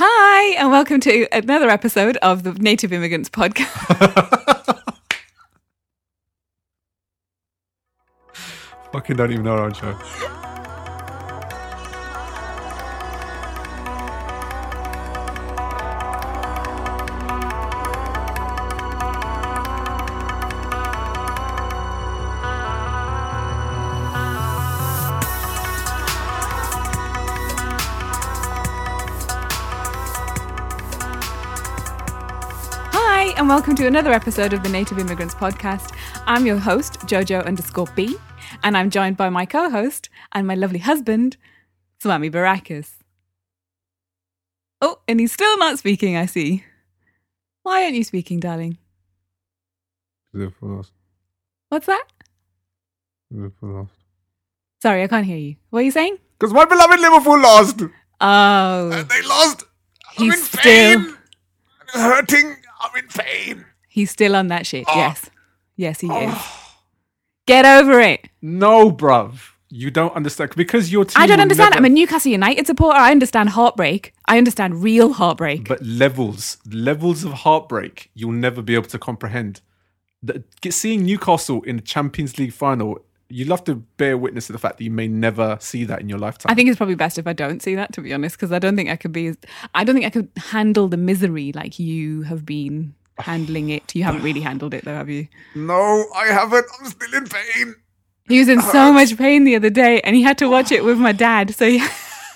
Hi, and welcome to another episode of the Native Immigrants Podcast. Fucking don't even know our own show. Welcome to another episode of the Native Immigrants Podcast. I'm your host, Jojo underscore B, and I'm joined by my co host and my lovely husband, Swami Barakas. Oh, and he's still not speaking, I see. Why aren't you speaking, darling? Liverpool lost. What's that? Liverpool lost. Sorry, I can't hear you. What are you saying? Because my beloved Liverpool lost. Oh, And They lost. I'm He's still- hurting. I'm in pain. he's still on that shit. Oh. Yes. Yes, he ah. is. Get over it. No, bruv. You don't understand because your team. I don't understand. never- I'm a Newcastle United supporter. I understand heartbreak. I understand real heartbreak. But levels, levels of heartbreak, you'll never be able to comprehend. The, seeing Newcastle in the Champions League final, you'll have to bear witness to the fact that you may never see that in your lifetime. I think it's probably best if I don't see that, to be honest, because I don't think I could be. As, I don't think I could handle the misery like you have been handling it. You haven't really handled it, though, have you? no, I haven't. I'm still in pain. He was in so much pain the other day, and he had to watch it with my dad. So he,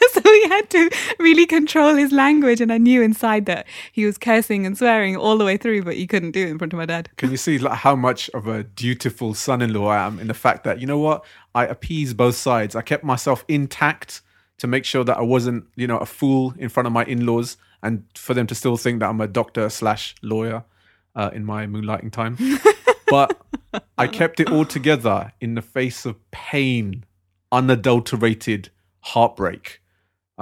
so he had to really control his language, and I knew inside that he was cursing and swearing all the way through, but he couldn't do it in front of my dad. Can you see like how much of a dutiful son-in-law I am in the fact that you know what I appeased both sides. I kept myself intact to make sure that I wasn't you know a fool in front of my in-laws, and for them to still think that I'm a doctor slash lawyer uh, in my moonlighting time. but I kept it all together in the face of pain, unadulterated heartbreak.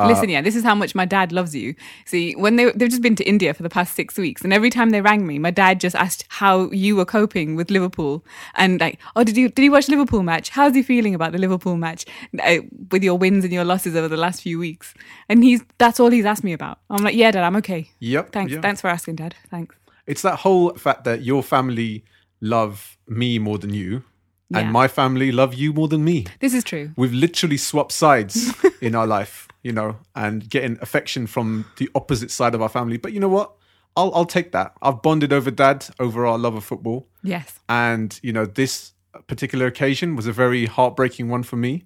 Uh, Listen, yeah, this is how much my dad loves you. See, when they they've just been to India for the past six weeks, and every time they rang me, my dad just asked how you were coping with Liverpool, and like, oh, did you did you watch Liverpool match? How's he feeling about the Liverpool match uh, with your wins and your losses over the last few weeks? And he's that's all he's asked me about. I'm like, yeah, dad, I'm okay. Yep. Thanks, yeah. thanks for asking, dad. Thanks. It's that whole fact that your family love me more than you, Yeah. and my family love you more than me. This is true. We've literally swapped sides in our life, you know, and getting affection from the opposite side of our family. But you know what? I'll I'll take that. I've bonded over dad over our love of football, Yes. and you know this particular occasion was a very heartbreaking one for me,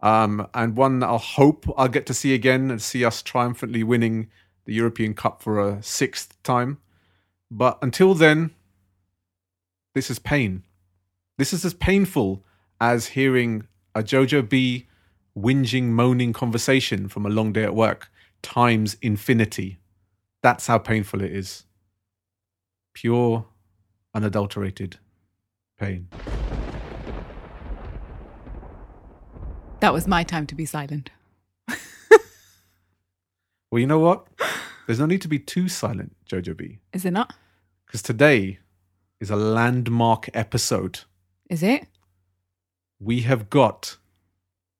um, and one that I'll hope I'll get to see again and see us triumphantly winning the European Cup for a sixth time. But until then, this is pain. This is as painful as hearing a Jojo B whinging, moaning conversation from a long day at work times infinity. That's how painful it is. Pure, unadulterated pain. That was my time to be silent. Well, you know what? There's no need to be too silent, Jojo B, Is it not? because today is a landmark episode. Is it? We have got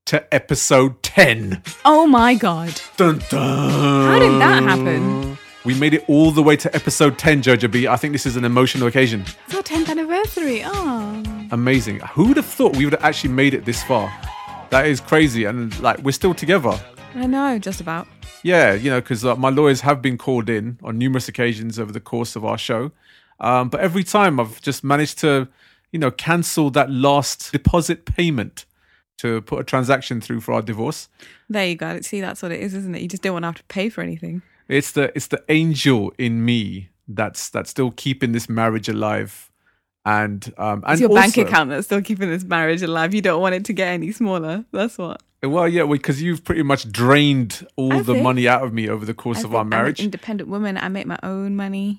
to episode 10. Oh my god! Dun, dun. How did that happen? We made it all the way to episode 10, Jojo B. I think this is an emotional occasion. It's our tenth anniversary. Oh. Amazing. Who would have thought we would have actually made it this far? That is crazy. And like, we're still together. I know, just about. Yeah, you know, because uh, my lawyers have been called in on numerous occasions over the course of our show. Um, but every time I've just managed to, you know, cancel that last deposit payment to put a transaction through for our divorce. There you go. See, that's what it is, isn't it? You just don't want to have to pay for anything. It's the it's the angel in me that's that's still keeping this marriage alive, and um and It's your bank account that's still keeping this marriage alive. You don't want it to get any smaller. That's what. Well, yeah, because you've pretty much drained all As the if- money out of me over the course of our I'm marriage. an independent woman. I make my own money.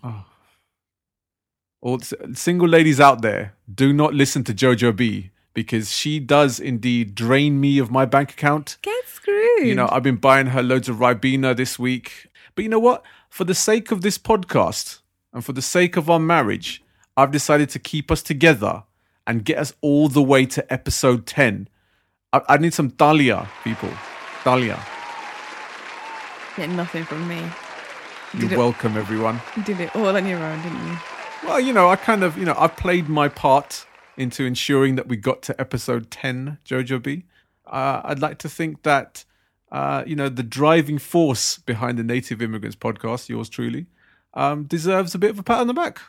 All single ladies out there, do not listen to Jojo B because she does indeed drain me of my bank account. Get screwed. You know, I've been buying her loads of Ribena this week. But you know what? For the sake of this podcast and for the sake of our marriage, I've decided to keep us together and get us all the way to episode 10. I, I need some Dahlia, people. Dahlia. Get nothing from me. You're welcome, everyone. You did it all on your own, didn't you? Well, you know, I kind of, you know, I played my part into ensuring that we got to episode 10, Jojo B. Uh, I'd like to think that, uh, you know, the driving force behind the Native Immigrants podcast, yours truly, um, deserves a bit of a pat on the back.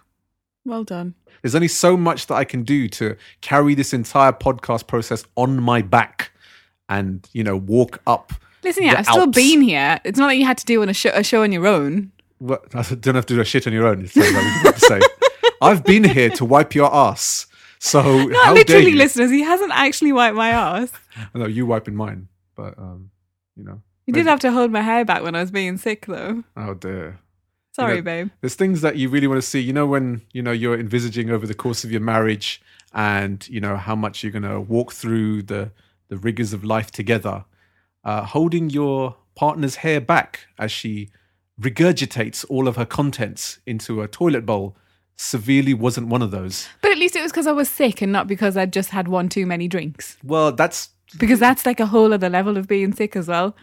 Well done. There's only so much that I can do to carry this entire podcast process on my back and, you know, walk up. Listen, yeah, I've still been here. It's not like you had to do on a, show, a show on your own. What, I don't have to do a shit on your own. It like what you're about to say. I've been here to wipe your ass. So Not how dare literally, you? listeners. He hasn't actually wiped my ass. No, you wiping mine, but um, you know. You did have to hold my hair back when I was being sick, though. Oh dear. Sorry, know- babe. There's things that you really want to see. You know when you know you're envisaging over the course of your marriage, and you know how much you're going to walk through the the rigors of life together, uh, holding your partner's hair back as she regurgitates all of her contents into a toilet bowl severely wasn't one of those. But at least it was because I was sick and not because I'd just had one too many drinks. Well, that's Because that's like a whole other level of being sick as well.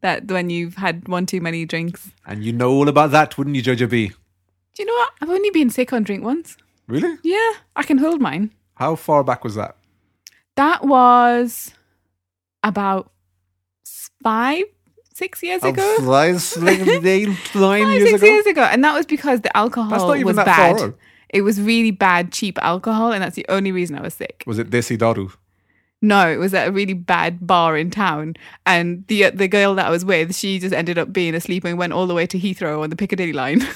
That when you've had one too many drinks. and you know all about that, wouldn't you, Jojo B? Do you know what? I've only been sick on drink once. Really? Yeah, I can hold mine. How far back was that? That was about five, six years ago. Five, nine Five, years six ago. years ago. And that was because the alcohol That's not even was that bad. far. It was really bad, cheap alcohol, and that's the only reason I was sick. Was it Desi Daru? No, it was at a really bad bar in town, and the the girl that I was with, she just ended up being asleep and went all the way to Heathrow on the Piccadilly line.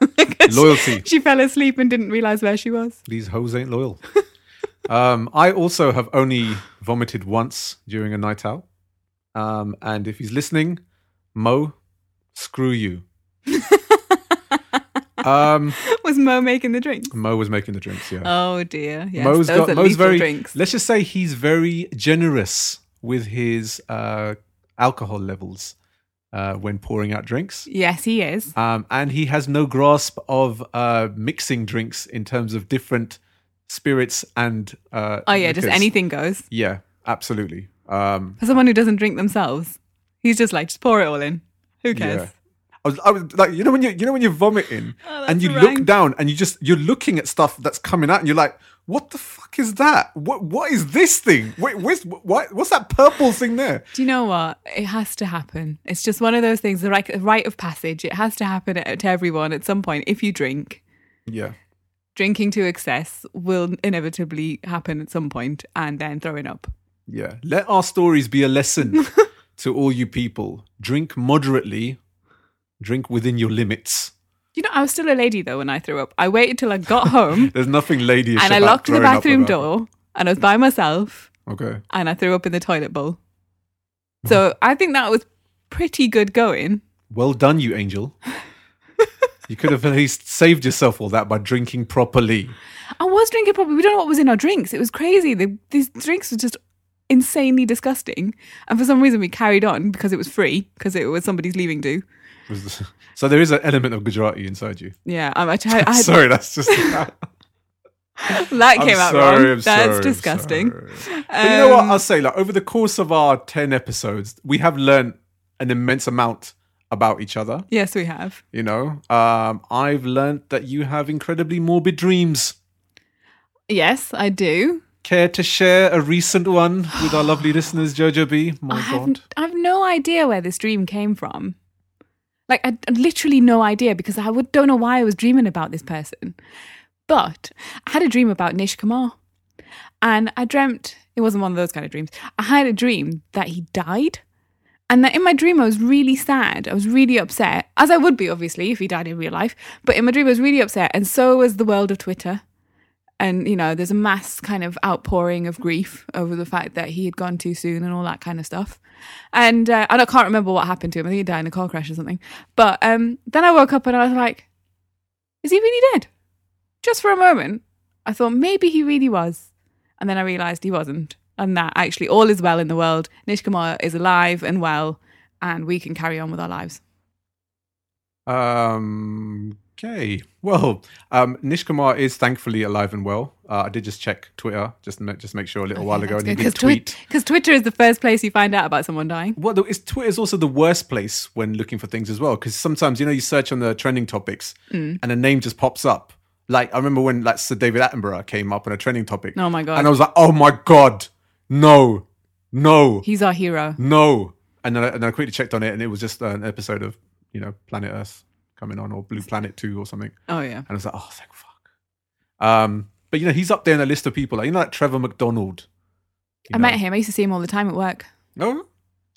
Loyalty. She fell asleep and didn't realize where she was. These hoes ain't loyal. um, I also have only vomited once during a night out. Um, and if he's listening, Mo, screw you. um, Was Mo making the drinks? Mo was making the drinks, yeah. Oh dear, yes, Mo's those got Mo's very drinks. let's just say he's very generous with his uh, alcohol levels uh, when pouring out drinks. Yes, he is. Um, and he has no grasp of uh, mixing drinks in terms of different spirits and. Uh, Oh yeah, just anything goes. Yeah, absolutely. Um, For someone who doesn't drink themselves, he's just like, just pour it all in. Who cares? yeah. I was, I was like, you know, when you, you know, when you're vomiting Oh, and you rank. look down and you just, you're looking at stuff that's coming out and you're like, what the fuck is that? What, what is this thing? Wait, where's, what, what's that purple thing there? Do you know what? It has to happen. It's just one of those things, the right, rite of passage. It has to happen to everyone at some point. If you drink, Yeah. drinking to excess will inevitably happen at some point, and then throwing up. Yeah. Let our stories be a lesson to all you people. Drink moderately, drink within your limits. You know, I was still a lady though when I threw up. I waited till I got home There's nothing ladyish and I locked the bathroom door, and I was by myself, Okay. and I threw up in the toilet bowl. Mm-hmm. So I think that was pretty good going. Well done, you angel. you could have at least saved yourself all that by drinking properly. I was drinking properly. We don't know what was in our drinks. It was crazy. The, these drinks were just insanely disgusting. And for some reason, we carried on because it was free, because it was somebody's leaving do. So there is an element of Gujarati inside you. Yeah, I'm, I, tried- I, sorry, that's just. that came out wrong. I'm That's sorry, disgusting. sorry. But you know what? Um, I'll say, like over the course of our ten episodes, we have learned an immense amount about each other. Yes, we have. You know, um, I've learned that you have incredibly morbid dreams. Yes, I do. Care to share a recent one with our lovely listeners, Jojo B? My I have, God. I have no idea where this dream came from. Like, I, I literally no idea because I would, don't know why I was dreaming about this person. But I had a dream about Nish Kumar. And I dreamt, it wasn't one of those kind of dreams. I had a dream that he died. And that in my dream, I was really sad. I was really upset, as I would be, obviously, if he died in real life. But in my dream, I was really upset. And so was the world of Twitter. And, you know, there's a mass kind of outpouring of grief over the fact that he had gone too soon and all that kind of stuff. And, uh, and I can't remember what happened to him. I think he died in a car crash or something. But um, then I woke up and I was like, is he really dead? Just for a moment, I thought maybe he really was. And then I realized he wasn't. And that actually all is well in the world. Nish Kumar is alive and well, and we can carry on with our lives. Um, Okay. Well, um, Nish Kumar is thankfully alive and well. Uh, I did just check Twitter, just ma- just make sure a little while ago, and he did Because tweet. Twitter is the first place you find out about someone dying. Well, Twitter is also the worst place when looking for things as well, because sometimes you know you search on the trending topics Mm. and a name just pops up. Like I remember when like Sir David Attenborough came up on a trending topic. Oh my God. And I was like, oh my god, no, no, He's our hero. no. And then I, and I quickly checked on it, and it was just an episode of you know Planet Earth coming on, or Blue Planet Two, or something. Oh yeah. And I was like, oh, thank fuck. Um, but you know, he's up there in a list of people. Like you know, like Trevor McDonald. I know? met him. I used to see him all the time at work. No,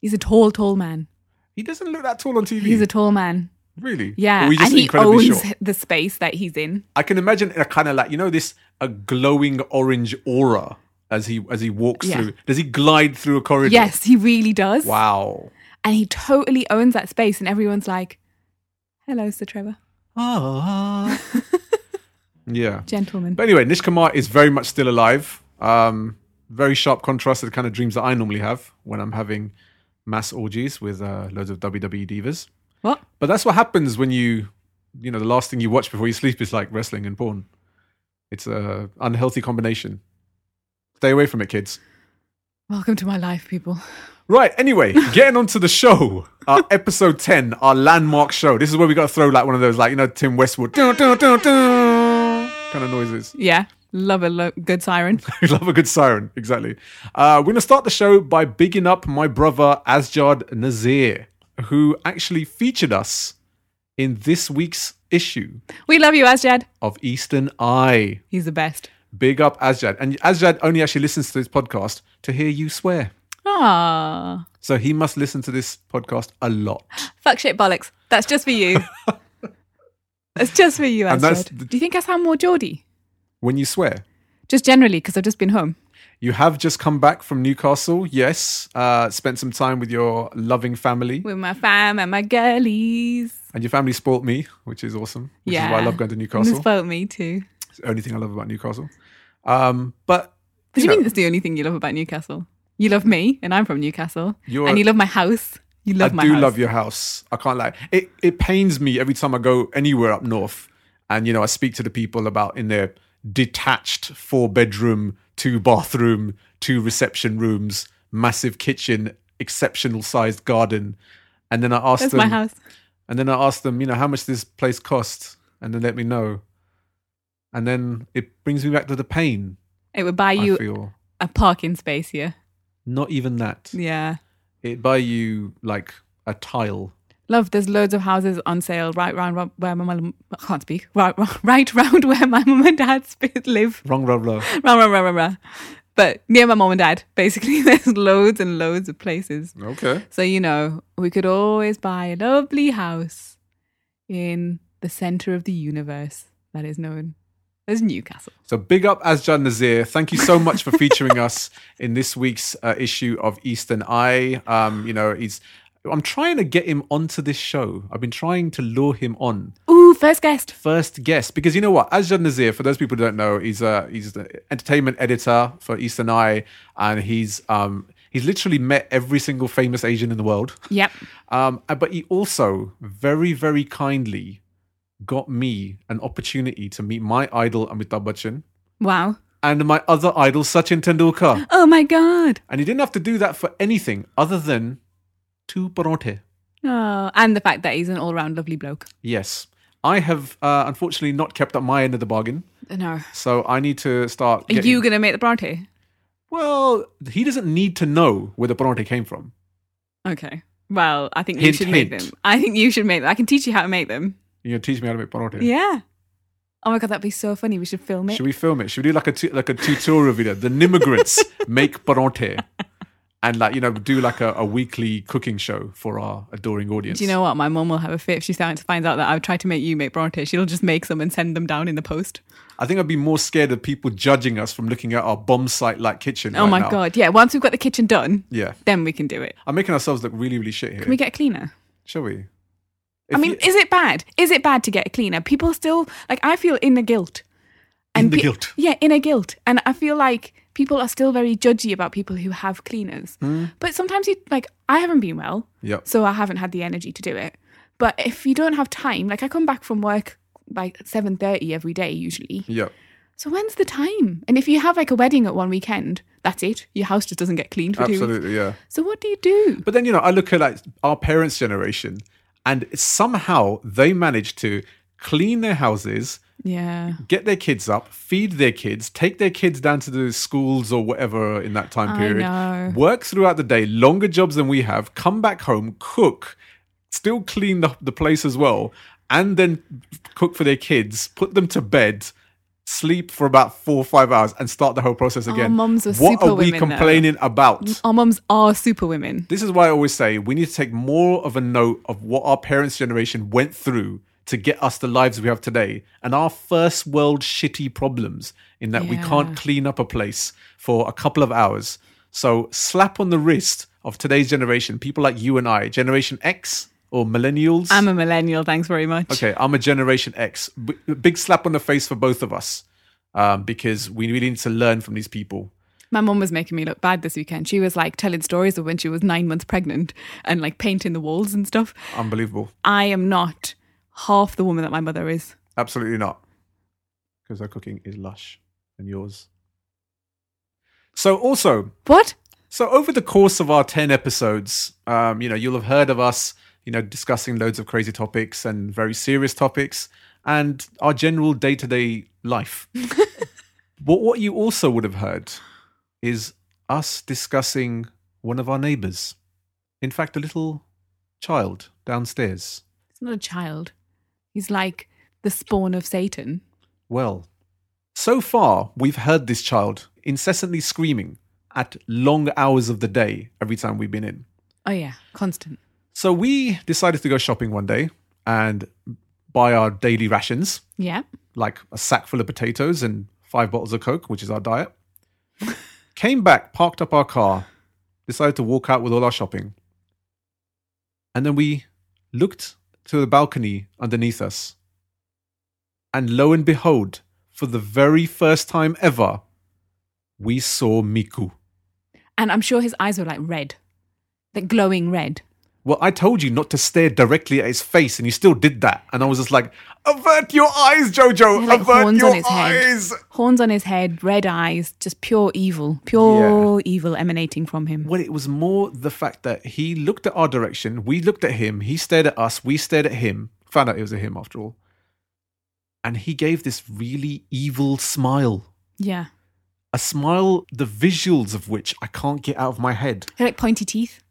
He's a tall, tall man. he doesn't look that tall on TV. He's a tall man. really? Yeah, and he owns short? the space that he's in. I can imagine a kind of like you know this a glowing orange aura as he as he walks Yeah. through. Does he glide through a corridor? Yes, he really does. Wow. And he totally owns that space, and everyone's like, "Hello, Sir Trevor, Ah. yeah. Gentlemen. But anyway, Nish Kumar is very much still alive. Um, very sharp contrast to the kind of dreams that I normally have when I'm having mass orgies with uh, loads of WWE divas. what? But that's what happens when you, you know, the last thing you watch before you sleep is like wrestling and porn. It's a unhealthy combination. Stay away from it, kids. Welcome to my life, people. Right. Anyway, getting on to the show, our episode ten, our landmark show. This is where we got to throw like one of those, like you know, Tim Westwood dun, dun, dun, dun, kind of noises. Yeah, love a lo- good siren. Love a good siren. Exactly. Uh, we're gonna start the show by bigging up my brother Asjad Nazir, who actually featured us in this week's issue we love you, Asjad. of Eastern Eye. He's the best. Big up Asjad, and Asjad only actually listens to this podcast to hear you swear. Ah, So he must listen to this podcast a lot. fuck shit bollocks. That's just for you. That's just for you, And the- Do you think I sound more Geordie? When you swear, Just generally, because I've just been home. you have just come back from Newcastle. Yes, uh, spent some time with your loving family, with my fam and my girlies. and your family spoilt me, which is awesome. Which yeah, is why I love going to Newcastle. this felt me too. It's the only thing I love about Newcastle. Um, but What do you know, mean that's the only thing you love about Newcastle? You love me, and I'm from Newcastle. You're- and you love my house. You love I my house. I do love your house. I can't lie. It it pains me every time I go anywhere up north, and you know I speak to the people about in their detached four bedroom, two bathroom, two reception rooms, massive kitchen, exceptional sized garden, and then I ask That's them, my house. and then I ask them, you know, how much this place costs, and then let me know, and then it brings me back to the pain. It would buy you a parking space here. Not even that. Yeah. It buy you like a tile. Love, there's loads of houses on sale right round where my mum, I can't speak, right, right round where my mum and dad live. Wrong, blah. Rah, rah, rah, rah, rah. But near my mum and dad, basically, there's loads and loads of places. Okay. So, you know, we could always buy a lovely house in the center of the universe that is known as Newcastle. So big up Asjad Nazir. Thank you so much for featuring us in this week's uh, issue of Eastern Eye. Um, you know, he's. I'm trying to get him onto this show. I've been trying to lure him on. Ooh, first guest. First guest, because you know what, Asjad Nazir. For those people who don't know, he's a he's the entertainment editor for Eastern Eye, and he's um he's literally met every single famous Asian in the world. Yep. Um, uh, but he also very, very kindly got me an opportunity to meet my idol Amitabh Bachchan Wow. and my other idol Sachin Tendulkar. Oh my God. And he didn't have to do that for anything other than two parathe. Oh, and the fact that he's an all round lovely bloke. Yes. I have uh, unfortunately not kept up my end of the bargain. No. So I need to start. Are you going to make the party? Well, he doesn't need to know where the parathe came from. Okay. Well, I think you Hint, should make them. I think you should make them. I can teach you how to make them. You're to teach me how to make parathe? Yeah. Oh my God, that'd be so funny. We should film it. Should we film it? Should we do like a tu- like a tutorial video? The Nimmigrants make parathe, and like you know do like a, a weekly cooking show for our adoring audience. Do you know what? My mom will have a fit if she finds out that I've tried to make you make bronte. She'll just make some and send them down in the post. I think I'd be more scared of people judging us from looking at our bomb site like kitchen. Oh right my now. God. Yeah. Once we've got the kitchen done, Yeah, then we can do it. I'm making ourselves look really really shit here. Can we get cleaner? Shall we? I mean, you- is it bad? Is it bad to get a cleaner? People still like. I feel inner guilt. In the pe- guilt. Yeah, inner guilt, and I feel like people are still very judgy about people who have cleaners. Hmm. But sometimes you like. I haven't been well, Yep. so I haven't had the energy to do it. But if you don't have time, like I come back from work by seven thirty every day usually. Yeah. So when's the time? And if you have like a wedding at one weekend, that's it. Your house just doesn't get cleaned for two weeks. Absolutely, yeah. So what do you do? But then, you know, I look at like our parents' generation and somehow they managed to clean their houses, Yeah. get their kids up, feed their kids, take their kids down to the schools or whatever in that time period, work throughout the day, longer jobs than we have, come back home, cook, still clean the, the place as well, and then cook for their kids, put them to bed. Sleep for about four or five hours and start the whole process again. mums are what are we superwomen, though. complaining about? Our moms are super women. This is why I always say we need to take more of a note of what our parents' generation went through to get us the lives we have today and our first world shitty problems in that we can't clean up a place for a couple of hours. So slap on the wrist of today's generation, people like you and I, Generation X or millennials. I'm a millennial, thanks very much. okay, I'm a Generation X. B- big slap on the face for both of us um, because we really need to learn from these people. My mum was making me look bad this weekend. She was like telling stories of when she was nine months pregnant and like painting the walls and stuff. Unbelievable. I am not half the woman that my mother is. Absolutely not. Because her cooking is lush and yours. So, also, What? so over the course of our 10 episodes, um, you know, you'll have heard of us, you know, discussing loads of crazy topics and very serious topics and our general day to day life. but what you also would have heard is us discussing one of our neighbors. In fact, a little child downstairs. He's not a child. He's like the spawn of Satan. Well, so far we've heard this child incessantly screaming at long hours of the day every time we've been in. Oh yeah, constant. So we decided to go shopping one day and buy our daily rations, Yeah. like a sack full of potatoes and five bottles of Coke, which is our diet. Came back, parked up our car, decided to walk out with all our shopping. And then we looked to the balcony underneath us. And lo and behold, for the very first time ever, we saw Meeku. And I'm sure his eyes were like red, like glowing red. Well, I told you not to stare directly at his face, and you still did that. And I was just like, avert your eyes, Jojo! Like, avert your his head. eyes! Horns on his head, red eyes, just pure evil, pure evil emanating from him. Well, it was more the fact that he looked at our direction, we looked at him, he stared at us, we stared at him, found out it was a him after all. And he gave this really evil smile. Yeah. A smile, the visuals of which I can't get out of my head. Like pointy teeth,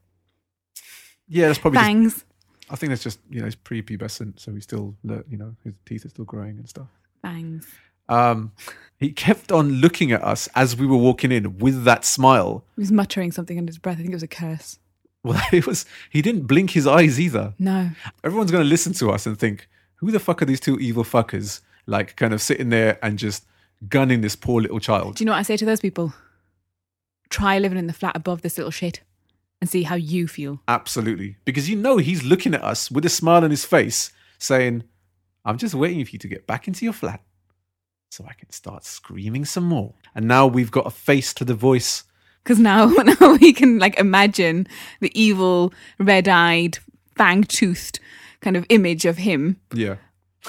Yeah, that's probably just, I think that's just, you know, he's prepubescent, so he's still, you know, his teeth are still growing and stuff. fangs. Um, he kept on looking at us as we were walking in with that smile. He was muttering something under his breath. I think it was a curse. Well, it was, he didn't blink his eyes either. No. everyone's going to listen to us and think, who the fuck are these two evil fuckers? Like, kind of sitting there and just gunning this poor little child. Do you know what I say to those people? Try living in the flat above this little shit and see how you feel. Absolutely. Because you know he's looking at us with a smile on his face, saying, I'm just waiting for you to get back into your flat so I can start screaming some more. And now we've got a face to the voice. Because now, now we can like imagine the evil, red-eyed, fang-toothed kind of image of him Yeah.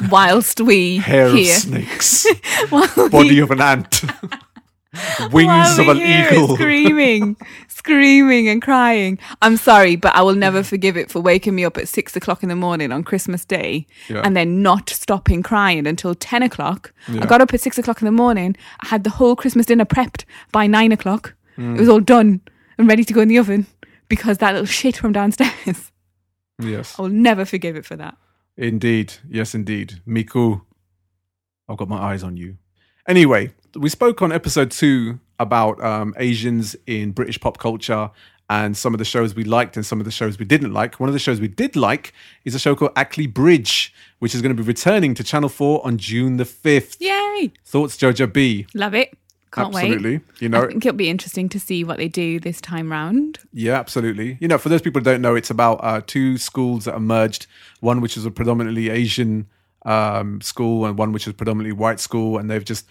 whilst we Hair hear, of snakes, body we, of an ant, wings of an eagle. screaming, screaming and crying. I'm sorry, but I will never forgive it for waking me up at six o'clock in the morning on Christmas Day Yeah. and then not stopping crying until ten o'clock. Yeah. I got up at six o'clock in the morning. I had the whole Christmas dinner prepped by nine o'clock. Mm. It was all done and ready to go in the oven because that little shit from downstairs. Yes. I will never forgive it for that. Indeed. Yes, indeed. Meeku, I've got my eyes on you. Anyway, we spoke on episode two about um, Asians in British pop culture and some of the shows we liked and some of the shows we didn't like. One of the shows we did like is a show called Ackley Bridge, which is going to be returning to Channel 4 on June the 5th. Yay! Thoughts, Jojo B? Love it. Can't wait. absolutely. You know, I think it'll be interesting to see what they do this time round. Yeah, absolutely. You know, for those people who don't know, it's about uh, two schools that are merged. One which is a predominantly Asian um, school, and one which is predominantly white school, and they've just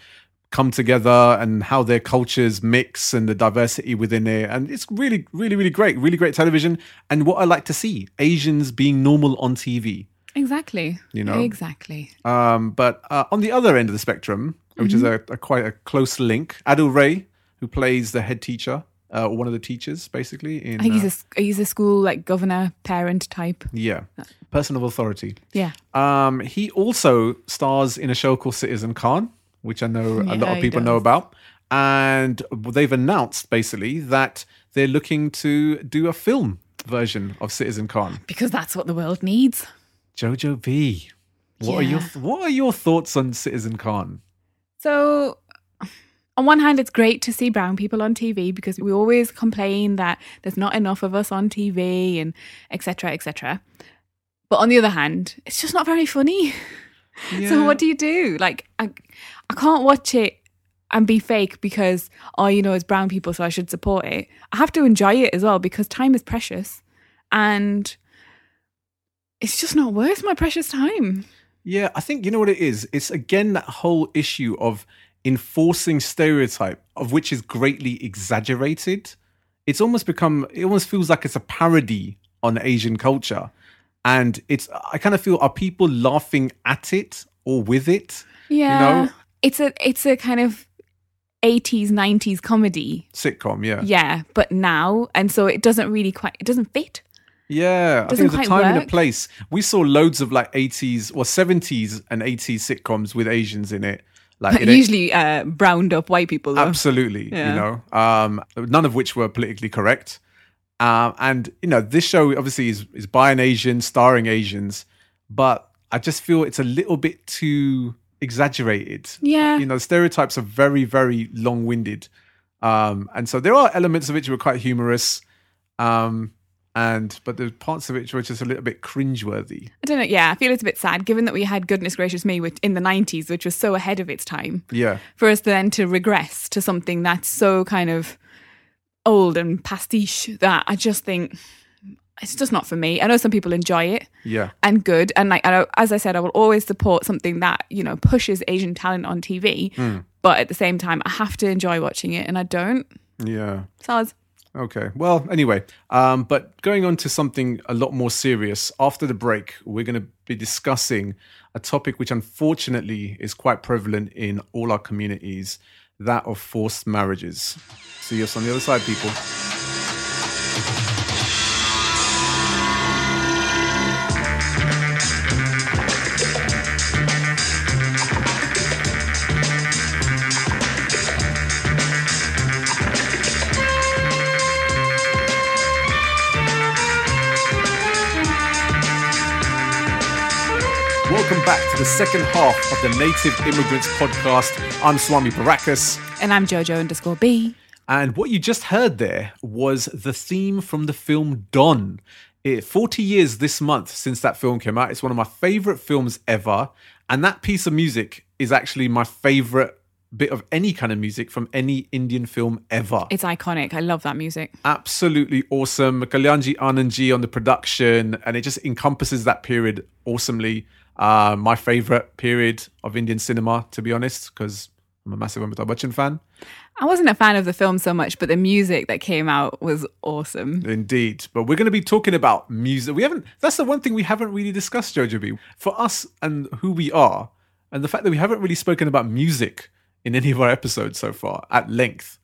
come together and how their cultures mix and the diversity within it. And it's really, really, really great. Really great television. And what I like to see Asians being normal on TV. Exactly. You know? Exactly. Um, but uh, on the other end of the spectrum, which is a, a quite a close link, Adil Ray, who plays the head teacher, uh, or one of the teachers, basically in I think uh, he's a he's a school like governor parent type. yeah, person of authority. Yeah. Um, he also stars in a show called Citizen Khan, which I know a lot of people know about. And they've announced basically that they're looking to do a film version of Citizen Khan. Because that's what the world needs. Jojo B, what are your what are your thoughts on Citizen Khan? So, on one hand, it's great to see brown people on TV because we always complain that there's not enough of us on TV and etc. etc. But on the other hand, it's just not very funny. So what do you do? Like, I, I can't watch it and be fake because oh, you know, it's brown people, so I should support it. I have to enjoy it as well because time is precious, and it's just not worth my precious time. Yeah, I think you know what it is. It's again that whole issue of enforcing stereotype, of which is greatly exaggerated. It's almost become. It almost feels like it's a parody on Asian culture, and it's. I kind of feel are people laughing at it or with it? Yeah, know? it's a it's a kind of eighties nineties comedy. Sitcom, yeah, Yeah, but now, and so it doesn't really quite. It doesn't fit. yeah. I Doesn't think there's a time and a place. We saw loads of like 80s or 70s and 80s sitcoms with Asians in it. Like it, Usually, uh, browned up white people. Though. Absolutely, Yeah. you know, um, none of which were politically correct. Um, and you know, this show obviously is is by an Asian, starring Asians, but I just feel it's a little bit too exaggerated. Yeah. you know, stereotypes are very, very long winded, um, and so there are elements of it which were quite humorous, um, and but the parts of it which are just a little bit cringeworthy. I don't know. Yeah, I feel it's a bit sad, given that we had "Goodness Gracious Me" which, in the '90s, which was so ahead of its time, Yeah, for us then to regress to something that's so kind of old and pastiche that I just think it's just not for me. I know some people enjoy it yeah, and good, and like I know, as I said, I will always support something that you know pushes Asian talent on TV. But at the same time, I have to enjoy watching it, and I don't. yeah. Soz. Okay. Well, anyway, um, but going on to something a lot more serious, after the break, we're going to be discussing a topic which unfortunately is quite prevalent in all our communities that of forced marriages. See us on the other side, people. Welcome back to the second half of the Native Immigrants podcast. I'm Swami Barakas. And I'm Jojo underscore B. And what you just heard there was the theme from the film Don. It, 40 years this month since that film came out. It's one of my favorite films ever. And that piece of music is actually my favorite bit of any kind of music from any Indian film ever. It's iconic. I love that music. Absolutely awesome. Kalyanji Anandji on the production, and it just encompasses that period awesomely. Uh, my favorite period of Indian cinema, to be honest, because I'm a massive Amitabh Bachchan fan. I wasn't a fan of the film so much, but the music that came out was awesome. Indeed. But we're going to be talking about music. We haven't, that's the one thing we haven't really discussed, Jojo B. For us and who we are, and the fact that we haven't really spoken about music in any of our episodes so far at length,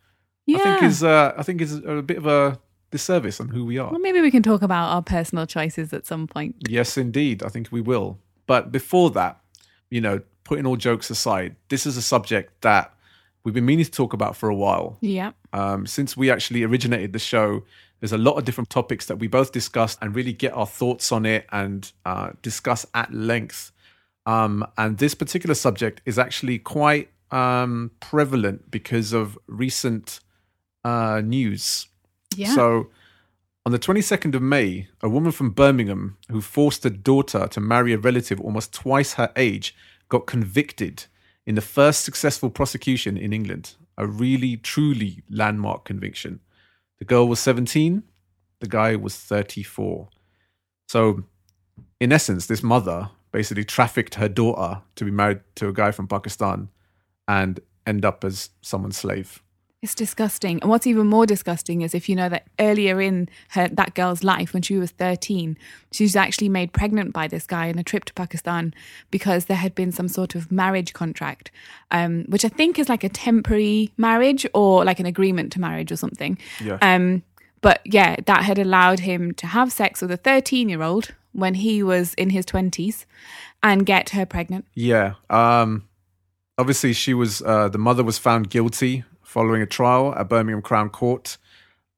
Yeah. I think is, uh, I think is a bit of a disservice on who we are. well, maybe we can talk about our personal choices at some point. Yes, indeed. I think we will. But before that, you know, putting all jokes aside, this is a subject that we've been meaning to talk about for a while. Yeah. Um, since we actually originated the show, there's a lot of different topics that we both discussed and really get our thoughts on it and uh, discuss at length. Um, and this particular subject is actually quite um, prevalent because of recent uh, news. Yeah. So, on the 22nd of May, a woman from Birmingham who forced her daughter to marry a relative almost twice her age got convicted in the first successful prosecution in England. A really, truly landmark conviction. The girl was 17, the guy was 34. So, in essence, this mother basically trafficked her daughter to be married to a guy from Pakistan and end up as someone's slave. It's disgusting. And what's even more disgusting is if you know that earlier in her that girl's life, when she was 13, she was actually made pregnant by this guy on a trip to Pakistan because there had been some sort of marriage contract, um, which I think is like a temporary marriage or like an agreement to marriage or something. Yeah. Um, but yeah, that had allowed him to have sex with a 13 year old when he was in his 20s and get her pregnant. Yeah. Um, obviously, she was uh, the mother was found guilty following a trial at Birmingham Crown Court.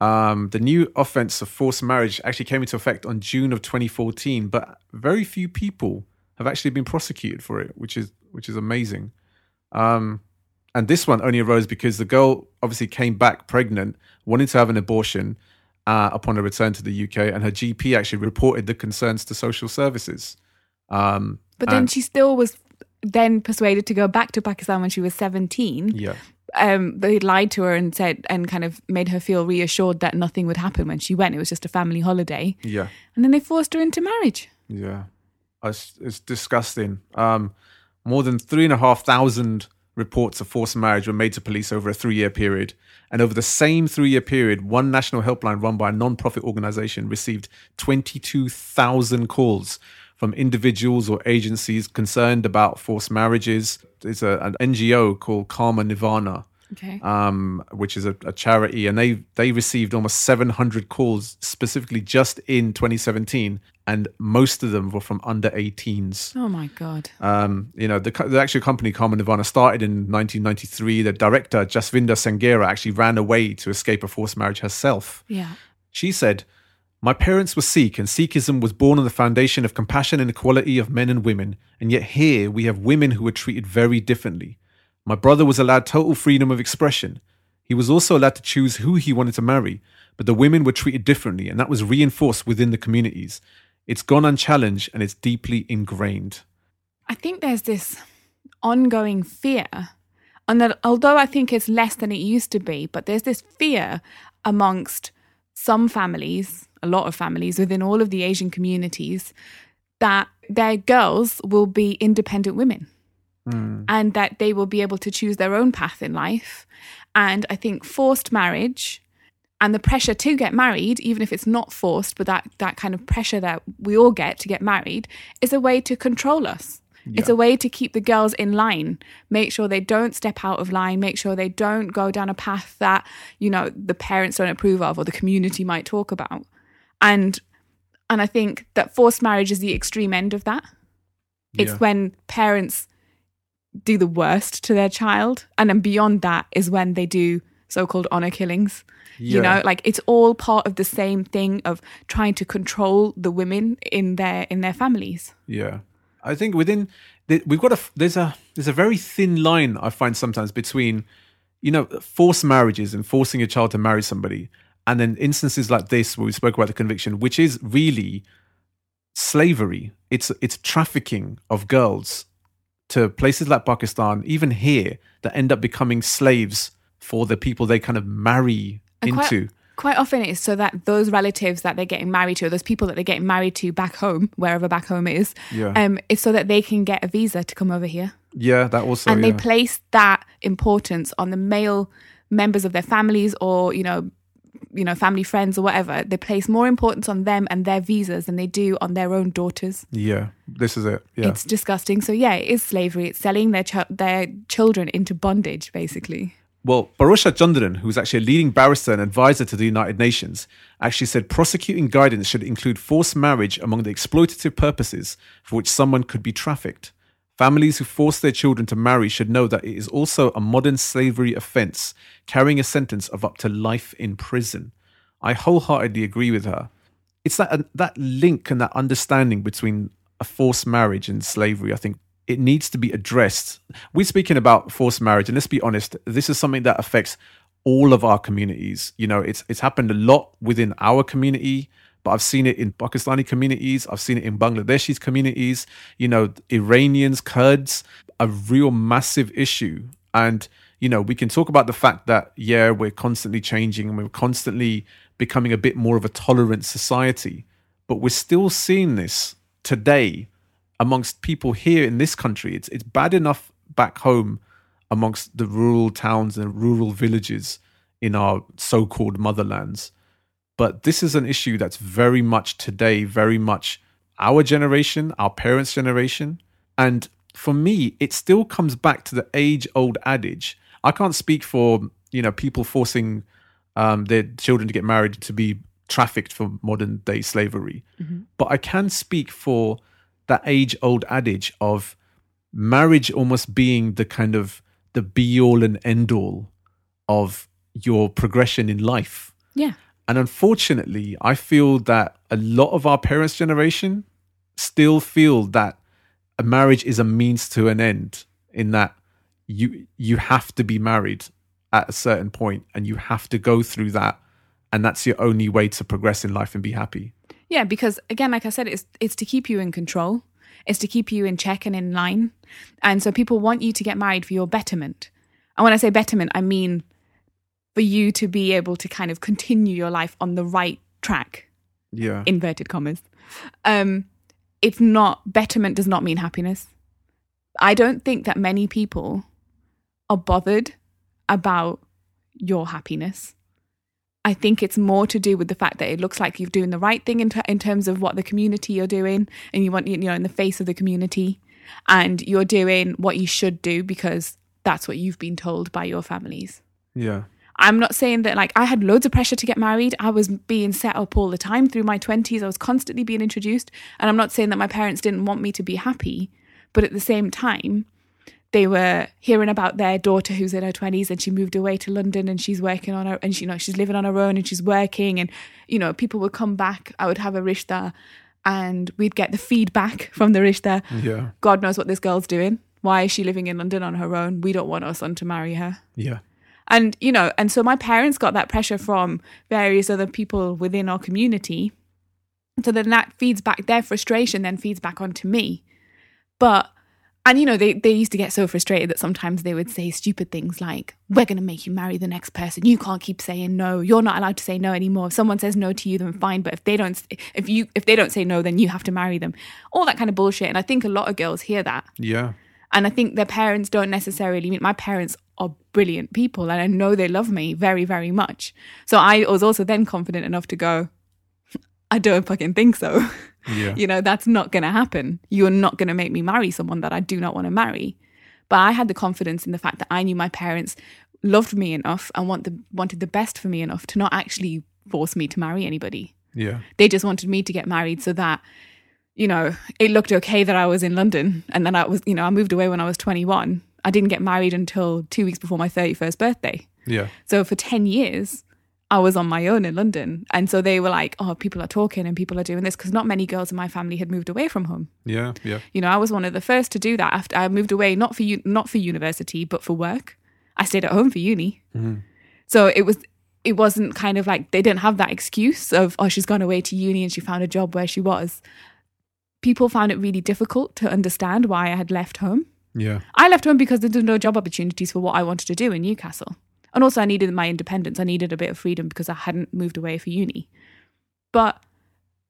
Um, the new offence of forced marriage actually came into effect on June of 2014, but very few people have actually been prosecuted for it, which is which is amazing. Um, and this one only arose because the girl obviously came back pregnant, wanting to have an abortion uh, upon her return to the UK, and her GP actually reported the concerns to social services. Um, But then she still was then persuaded to go back to Pakistan when she was 17. yeah, Um, they lied to her and said, and kind of made her feel reassured that nothing would happen when she went. It was just a family holiday. yeah. And then they forced her into marriage. Yeah, it's, it's disgusting. Um, more than three and a half thousand reports of forced marriage were made to police over a three-year period, and over the same three-year period, one national helpline run by a non-profit organization received twenty-two thousand calls from individuals or agencies concerned about forced marriages. There's a, an NGO called Karma Nirvana Okay. um, which is a, a charity, and they they received almost 700 calls specifically just in 2017, and most of them were from under 18s. oh my God. Um, you know, the, the actual company Karma Nirvana started in 1993. The director Jasvinder Sanghera actually ran away to escape a forced marriage herself. Yeah. She said, My parents were Sikh, and Sikhism was born on the foundation of compassion and equality of men and women. And yet here we have women who are treated very differently. My brother was allowed total freedom of expression. He was also allowed to choose who he wanted to marry, but the women were treated differently, and that was reinforced within the communities. It's gone unchallenged and it's deeply ingrained. I think there's this ongoing fear, and that although I think it's less than it used to be, but there's this fear amongst some families, a lot of families within all of the Asian communities, that their girls will be independent women hmm. and that they will be able to choose their own path in life. And I think forced marriage and the pressure to get married, even if it's not forced, but that, that kind of pressure that we all get to get married, is a way to control us. It's a way to keep the girls in line, make sure they don't step out of line, make sure they don't go down a path that, you know, the parents don't approve of or the community might talk about. And and I think that forced marriage is the extreme end of that. It's Yeah. when parents do the worst to their child. And then beyond that is when they do so called honor killings. You know, like it's all part of the same thing of trying to control the women in their in their families. Yeah, I think within we've got a there's a there's a very thin line I find sometimes between you know forced marriages and forcing a child to marry somebody, and then instances like this where we spoke about the conviction, which is really slavery. It's it's trafficking of girls to places like Pakistan, even here, that end up becoming slaves for the people they kind of marry And quite- into. Quite often it's so that those relatives that they're getting married to, or those people that they're getting married to back home, wherever back home is, Yeah. um, it's so that they can get a visa to come over here. Yeah, that also. and yeah. they place that importance on the male members of their families or you know you know family friends or whatever they place more importance on them and their visas than they do on their own daughters yeah, this is it. Yeah. it's disgusting so yeah it is slavery it's selling their ch- their children into bondage basically Well, Parosha Chandran, who's actually a leading barrister and advisor to the United Nations, actually said prosecuting guidance should include forced marriage among the exploitative purposes for which someone could be trafficked. Families who force their children to marry should know that it is also a modern slavery offense, carrying a sentence of up to life in prison. I wholeheartedly agree with her. It's that uh, that link and that understanding between a forced marriage and slavery. I think it needs to be addressed. We're speaking about forced marriage, and let's be honest, this is something that affects all of our communities. You know, it's it's happened a lot within our community, but I've seen it in Pakistani communities, I've seen it in Bangladeshi communities, you know, Iranians, Kurds, a real massive issue. And, you know, we can talk about the fact that, yeah, we're constantly changing and we're constantly becoming a bit more of a tolerant society, but we're still seeing this today amongst people here in this country. It's it's bad enough back home amongst the rural towns and rural villages. in our so-called motherlands. But this is an issue that's very much today, very much our generation, our parents' generation. And for me, it still comes back to the age-old adage. I can't speak for you know people forcing um, their children to get married to be trafficked for modern day slavery, but I can speak for that age-old adage of marriage almost being the kind of the be-all and end-all of your progression in life. Yeah. And unfortunately, I feel that a lot of our parents' generation still feel that a marriage is a means to an end in that you you have to be married at a certain point and you have to go through that and that's your only way to progress in life and be happy. Yeah, because again, like I said, it's it's to keep you in control. It's to keep you in check and in line. And so people want you to get married for your betterment. And when I say betterment, I mean for you to be able to kind of continue your life on the right track, Yeah. inverted commas. Um, it's not betterment does not mean happiness. I don't think that many people are bothered about your happiness. I think it's more to do with the fact that it looks like you're doing the right thing in, in terms of what the community you're doing, and you want you know in the face of the community, and you're doing what you should do because that's what you've been told by your families. yeah. I'm not saying that like I had loads of pressure to get married. I was being set up all the time through my 20s. I was constantly being introduced. And I'm not saying that my parents didn't want me to be happy, but at the same time, they were hearing about their daughter who's in her 20s and she moved away to London and she's working on her and she, you know she's living on her own and she's working and you know people would come back I would have a rishta and we'd get the feedback from the rishta Yeah. God knows what this girl's doing why is she living in London on her own we don't want our son to marry her Yeah. And you know and so my parents got that pressure from various other people within our community. So then that feeds back their frustration then feeds back onto me. But and you know they, they used to get so frustrated that sometimes they would say stupid things like we're going to make you marry the next person. You can't keep saying no. You're not allowed to say no anymore. If someone says no to you then fine. But if they don't if you if they don't say no then you have to marry them. All that kind of bullshit. And i think a lot of girls hear that. Yeah. And I think their parents don't necessarily mean my parents are brilliant people and I know they love me very, very much. So I was also then confident enough to go, I don't fucking think so. Yeah. you know, that's not going to happen. You're not going to make me marry someone that I do not want to marry. But I had the confidence in the fact that I knew my parents loved me enough and want the, wanted the best for me enough to not actually force me to marry anybody. Yeah. They just wanted me to get married so that, you know, it looked okay that I was in London. And then I was, you know, I moved away when I was 21. I didn't get married until two weeks before my 31st birthday. Yeah. So for 10 years, I was on my own in London. And so they were like, oh, people are talking and people are doing this because not many girls in my family had moved away from home. Yeah. Yeah. You know, I was one of the first to do that after I moved away, not for you, not for university, but for work. I stayed at home for uni. Mm-hmm. So it was, it wasn't kind of like they didn't have that excuse of, oh, she's gone away to uni and she found a job where she was. People found it really difficult to understand why I had left home. Yeah. I left home because there were no job opportunities for what I wanted to do in Newcastle. And also, I needed my independence. I needed a bit of freedom because I hadn't moved away for uni. But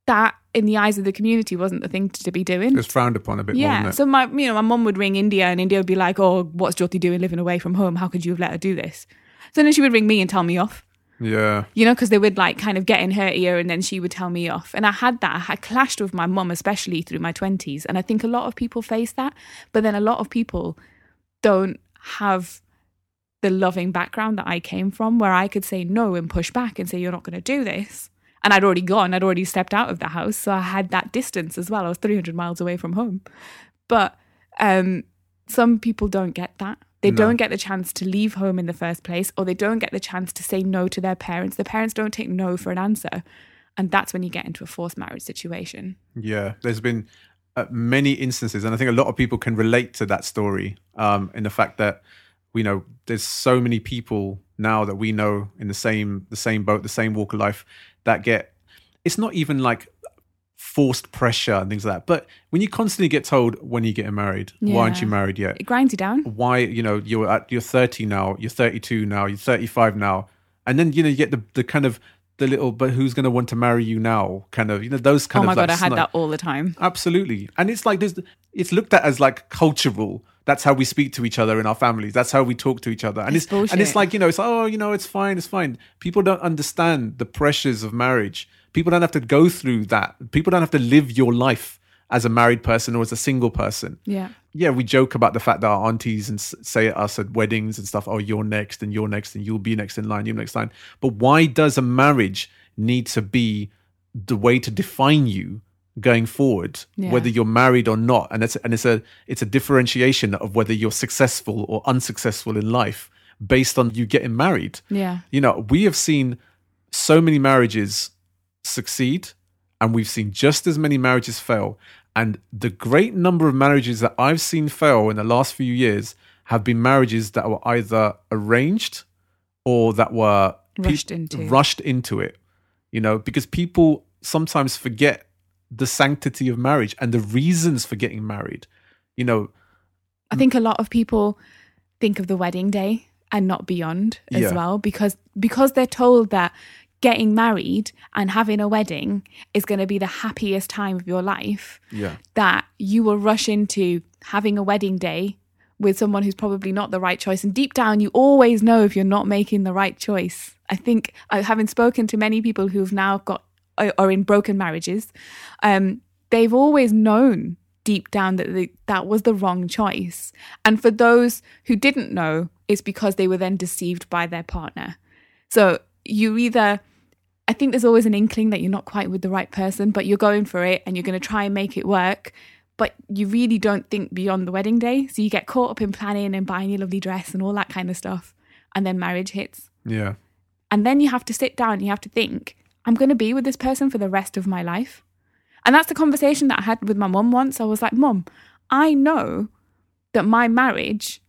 that, in the eyes of the community, wasn't the thing to be doing. It was frowned upon a bit more, Yeah. wasn't? So my, you know, my mum would ring India, and India would be like, "Oh, what's Jyoti doing living away from home? How could you have let her do this?" So then she would ring me and tell me off yeah. you know, because they would like kind of get in her ear and then she would tell me off. And I had that. I clashed with my mum, especially through my 20s. And I think a lot of people face that. But then a lot of people don't have the loving background that I came from, where I could say no and push back and say, you're not going to do this. And I'd already gone, I'd already stepped out of the house. So I had that distance as well. I was 300 miles away from home. But um, some people don't get that. They No. don't get the chance to leave home in the first place, or they don't get the chance to say no to their parents. The parents don't take no for an answer. And that's when you get into a forced marriage situation. Yeah, there's been uh, many instances, and I think a lot of people can relate to that story. Um, in the fact that you know, there's so many people now that we know in the same the same boat, the same walk of life that get. It's not even like forced pressure and things like that, but when you constantly get told when you're getting married, why aren't you married yet? It grinds you down. why you know you're at you're 30 now you're 32 now you're 35 now and then you know you get the the kind of the little but who's going to want to marry you now kind of you know those kind of Oh of my God, I had that all the time. absolutely and it's like this it's looked at as like cultural that's how we speak to each other in our families. That's how we talk to each other. And It's it's, and it's like, you know, it's like, oh, you know, it's fine, it's fine. People don't understand the pressures of marriage. People don't have to go through that. People don't have to live your life as a married person or as a single person. Yeah. Yeah, we joke about the fact that our aunties and say at us at weddings and stuff, oh, you're next and you're next and you'll be next in line, you're next in line. But why does a marriage need to be the way to define you going forward, Yeah. whether you're married or not? And it's and it's a it's a differentiation of whether you're successful or unsuccessful in life based on you getting married. Yeah. You know, we have seen so many marriages succeed, and we've seen just as many marriages fail. And the great number of marriages that I've seen fail in the last few years have been marriages that were either arranged or that were pe- Rushed into. rushed into it. You know, because people sometimes forget the sanctity of marriage and the reasons for getting married. You know, I think a lot of people think of the wedding day and not beyond as Yeah. well because because they're told that getting married and having a wedding is going to be the happiest time of your life yeah, that you will rush into having a wedding day with someone who's probably not the right choice. And deep down you always know if you're not making the right choice. I think uh, having spoken to many people who've now got are are in broken marriages um they've always known deep down that they, that was the wrong choice. And for those who didn't know it's because they were then deceived by their partner. So you either I think there's always an inkling that you're not quite with the right person, but you're going for it and you're going to try and make it work. But you really don't think beyond the wedding day. So you get caught up in planning and buying your lovely dress and all that kind of stuff. And then marriage hits. yeah, And then you have to sit down and you have to think, I'm going to be with this person for the rest of my life. And that's the conversation that I had with my mum once. I was like, Mum, I know that my marriage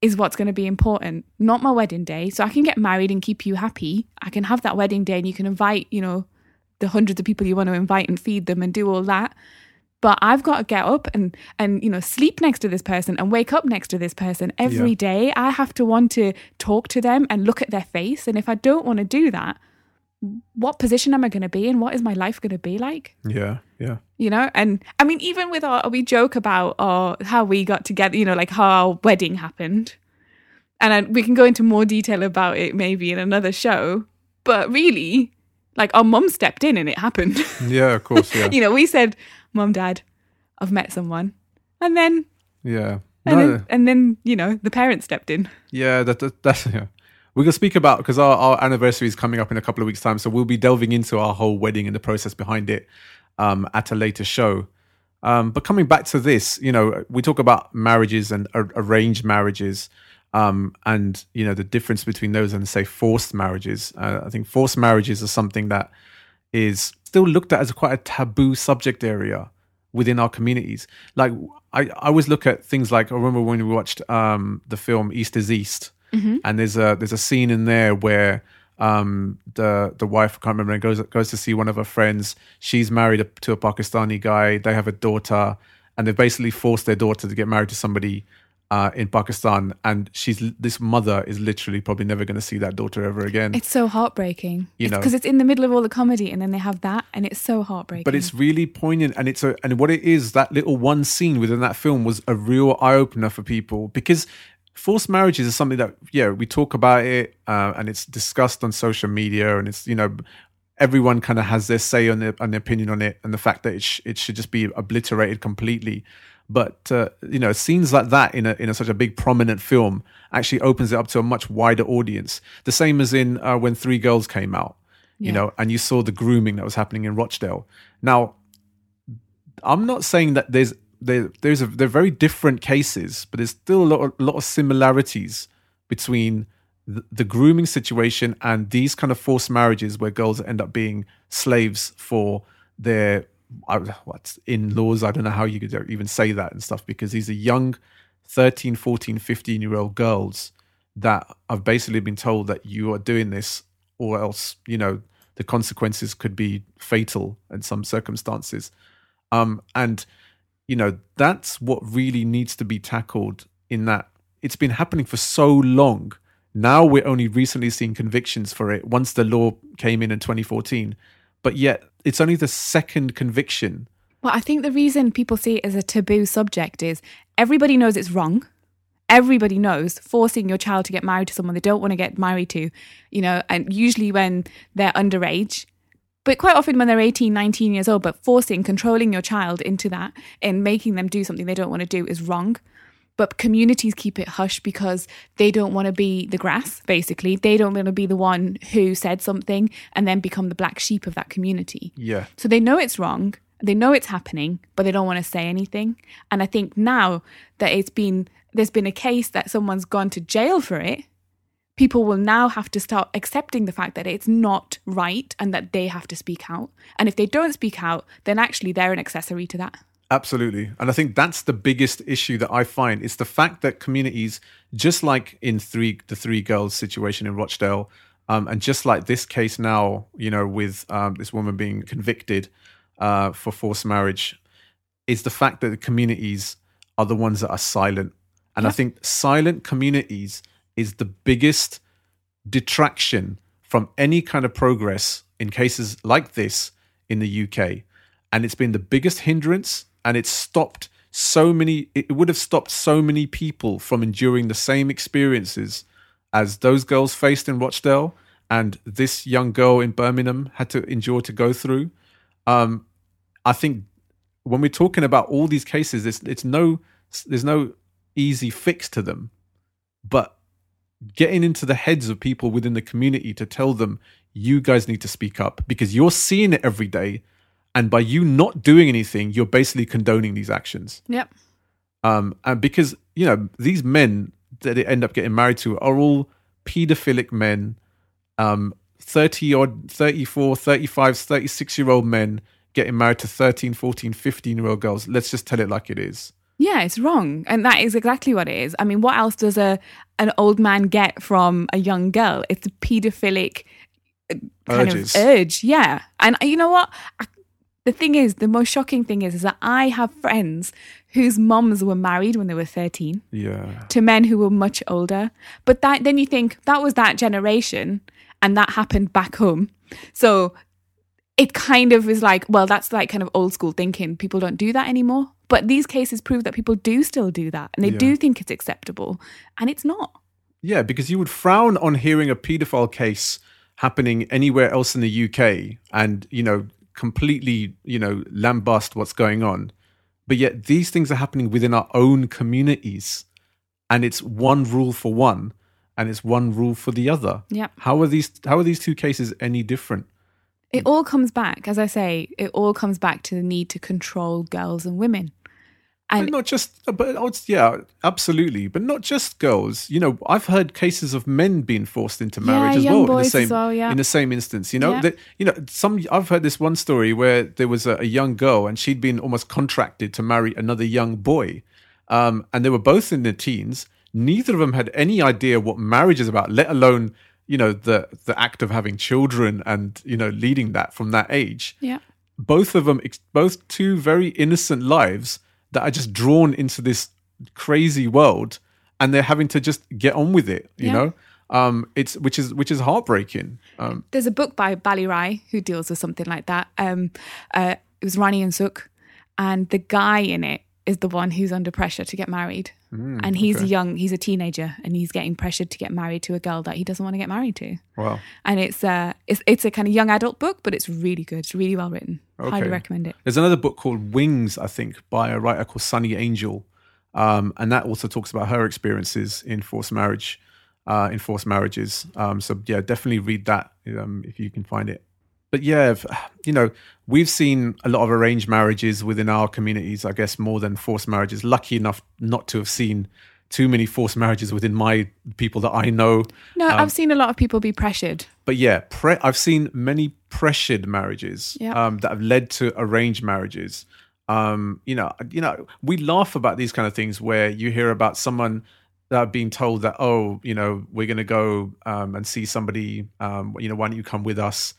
is what's going to be important, not my wedding day. So I can get married and keep you happy. I can have that wedding day and you can invite, you know, the hundreds of people you want to invite and feed them and do all that. But I've got to get up and and you know sleep next to this person and wake up next to this person every Yeah. day. I have to want to talk to them and look at their face. And if I don't want to do that, what position am I going to be in? What is my life going to be like? yeah, yeah, you know and i mean even with our we joke about our how we got together you know like how our wedding happened and I, we can go into more detail about it maybe in another show but really like our mum stepped in and it happened yeah. Of course, yeah, you know we said mum dad i've met someone and then yeah. and, No, then, and then you know the parents stepped in Yeah, that, that that's yeah. We're gonna speak about because our, our anniversary is coming up in a couple of weeks' time, so we'll be delving into our whole wedding and the process behind it um, at a later show. Um, but coming back to this, you know, we talk about marriages and ar- arranged marriages, um, and you know the difference between those and say forced marriages. Uh, I think forced marriages are something that is still looked at as quite a taboo subject area within our communities. Like I, I always look at things like I remember when we watched um, the film East is East, and there's a there's a scene in there where um, the the wife I can't remember goes goes to see one of her friends. She's married to a Pakistani guy. They have a daughter, and they've basically forced their daughter to get married to somebody. Uh, in Pakistan, and she's this mother is literally probably never going to see that daughter ever again. it's so heartbreaking You know. because it's in the middle of all the comedy and then they have that and it's so heartbreaking but it's really poignant and it's a and what it is that little one scene within that film was a real eye-opener for people because forced marriages is something that yeah we talk about it uh, and it's discussed on social media and it's you know everyone kind of has their say on their, their opinion on it and the fact that it, sh- it should just be obliterated completely. But uh, you know scenes like that in a in a, such a big prominent film actually opens it up to a much wider audience. The same as in uh, when three girls came out you Yeah. know and you saw the grooming that was happening in rochdale. Now i'm not saying that there's there, there's a they're very different cases but there's still a lot of, lot of similarities between the, the grooming situation and these kind of forced marriages where girls end up being slaves for their what in-laws? I don't know how you could even say that and stuff because these are young 13 14 15 year old girls that have basically been told that you are doing this or else you know the consequences could be fatal in some circumstances. Um and you know that's what really needs to be tackled in that it's been happening for so long. Now we're only recently seeing convictions for it once the law came in in 2014 but yet it's only the second conviction. Well, I think the reason people see it as a taboo subject is everybody knows it's wrong. everybody knows forcing your child to get married to someone they don't want to get married to, you know, and usually when they're underage, but quite often when they're 18, 19 years old, but forcing, controlling your child into that and making them do something they don't want to do is wrong. But communities keep it hush because they don't want to be the grass, basically. They don't want to be the one who said something and then become the black sheep of that community. Yeah. So they know it's wrong, they know it's happening, but they don't want to say anything. And I think now that it's been there's been a case that someone's gone to jail for it, people will now have to start accepting the fact that it's not right and that they have to speak out. And if they don't speak out, then actually they're an accessory to that. Absolutely. And I think that's the biggest issue that I find. It's the fact that communities, just like in three the three girls situation in Rochdale, um, and just like this case now, you know, with um, this woman being convicted uh, for forced marriage, is the fact that the communities are the ones that are silent. And I think silent communities is the biggest detraction from any kind of progress in cases like this in the UK. And it's been the biggest hindrance and it's stopped so many, it would have stopped so many people from enduring the same experiences as those girls faced in Rochdale and this young girl in Birmingham had to endure to go through. Um, I think when we're talking about all these cases, it's, it's no, there's no easy fix to them, but getting into the heads of people within the community to tell them you guys need to speak up because you're seeing it every day and by you not doing anything you're basically condoning these actions. Yep. um and because you know these men that they end up getting married to are all pedophilic men. Um 30 odd 34 35 36 year old men getting married to 13 14 15 year old girls. Let's just tell it like it is Yeah, it's wrong. And that is exactly what it is. I mean, what else does a an old man get from a young girl? It's a pedophilic uh, kind Urges. of urge. Yeah. And uh, you know what? I, the thing is, the most shocking thing is, is that I have friends whose moms were married when they were 13 yeah to men who were much older. But that then you think that was that generation and that happened back home. So it kind of is like, well, that's like kind of old school thinking. People don't do that anymore. But these cases prove that people do still do that and they Yeah. do think it's acceptable and it's not. Yeah, because you would frown on hearing a paedophile case happening anywhere else in the UK and, you know, completely, you know, lambast what's going on. But yet these things are happening within our own communities. And it's one rule for one and it's one rule for the other. Yeah. How are these how are these two cases any different? It all comes back, as I say, it all comes back to the need to control girls and women. But And not just, but I yeah, absolutely. But not just girls. You know, I've heard cases of men being forced into marriage as young well. in the same, as well, yeah. in the same instance. You know, Yeah. that you know, some. I've heard this one story where there was a, a young girl and she'd been almost contracted to marry another young boy, um, and they were both in their teens. Neither of them had any idea what marriage is about, let alone you know the the act of having children and you know leading that from that age yeah. both of them both two very innocent lives that are just drawn into this crazy world and they're having to just get on with it you Yeah. know um it's which is which is heartbreaking um there's a book by Bali Rai who deals with something like that. Um, uh, it was Rani and Sukh, and the guy in it is the one who's under pressure to get married, and he's okay. young, he's a teenager, and he's getting pressured to get married to a girl that he doesn't want to get married to. wow And it's uh, it's it's a kind of young adult book, but it's really good. It's really well written. Highly recommend it. there's another book called wings i think by a writer called sunny angel um and that also talks about her experiences in forced marriage uh in forced marriages um so yeah definitely read that um if you can find it but yeah, if- you know, we've seen a lot of arranged marriages within our communities, I guess, more than forced marriages. Lucky enough not to have seen too many forced marriages within my people that I know. No, I've seen a lot of people be pressured. But yeah, pre- I've seen many pressured marriages Yeah. um, that have led to arranged marriages. Um, you know, you know, we laugh about these kind of things where you hear about someone that being told that, oh, you know, we're going to go um, and see somebody. Um, you know, why don't you come with us?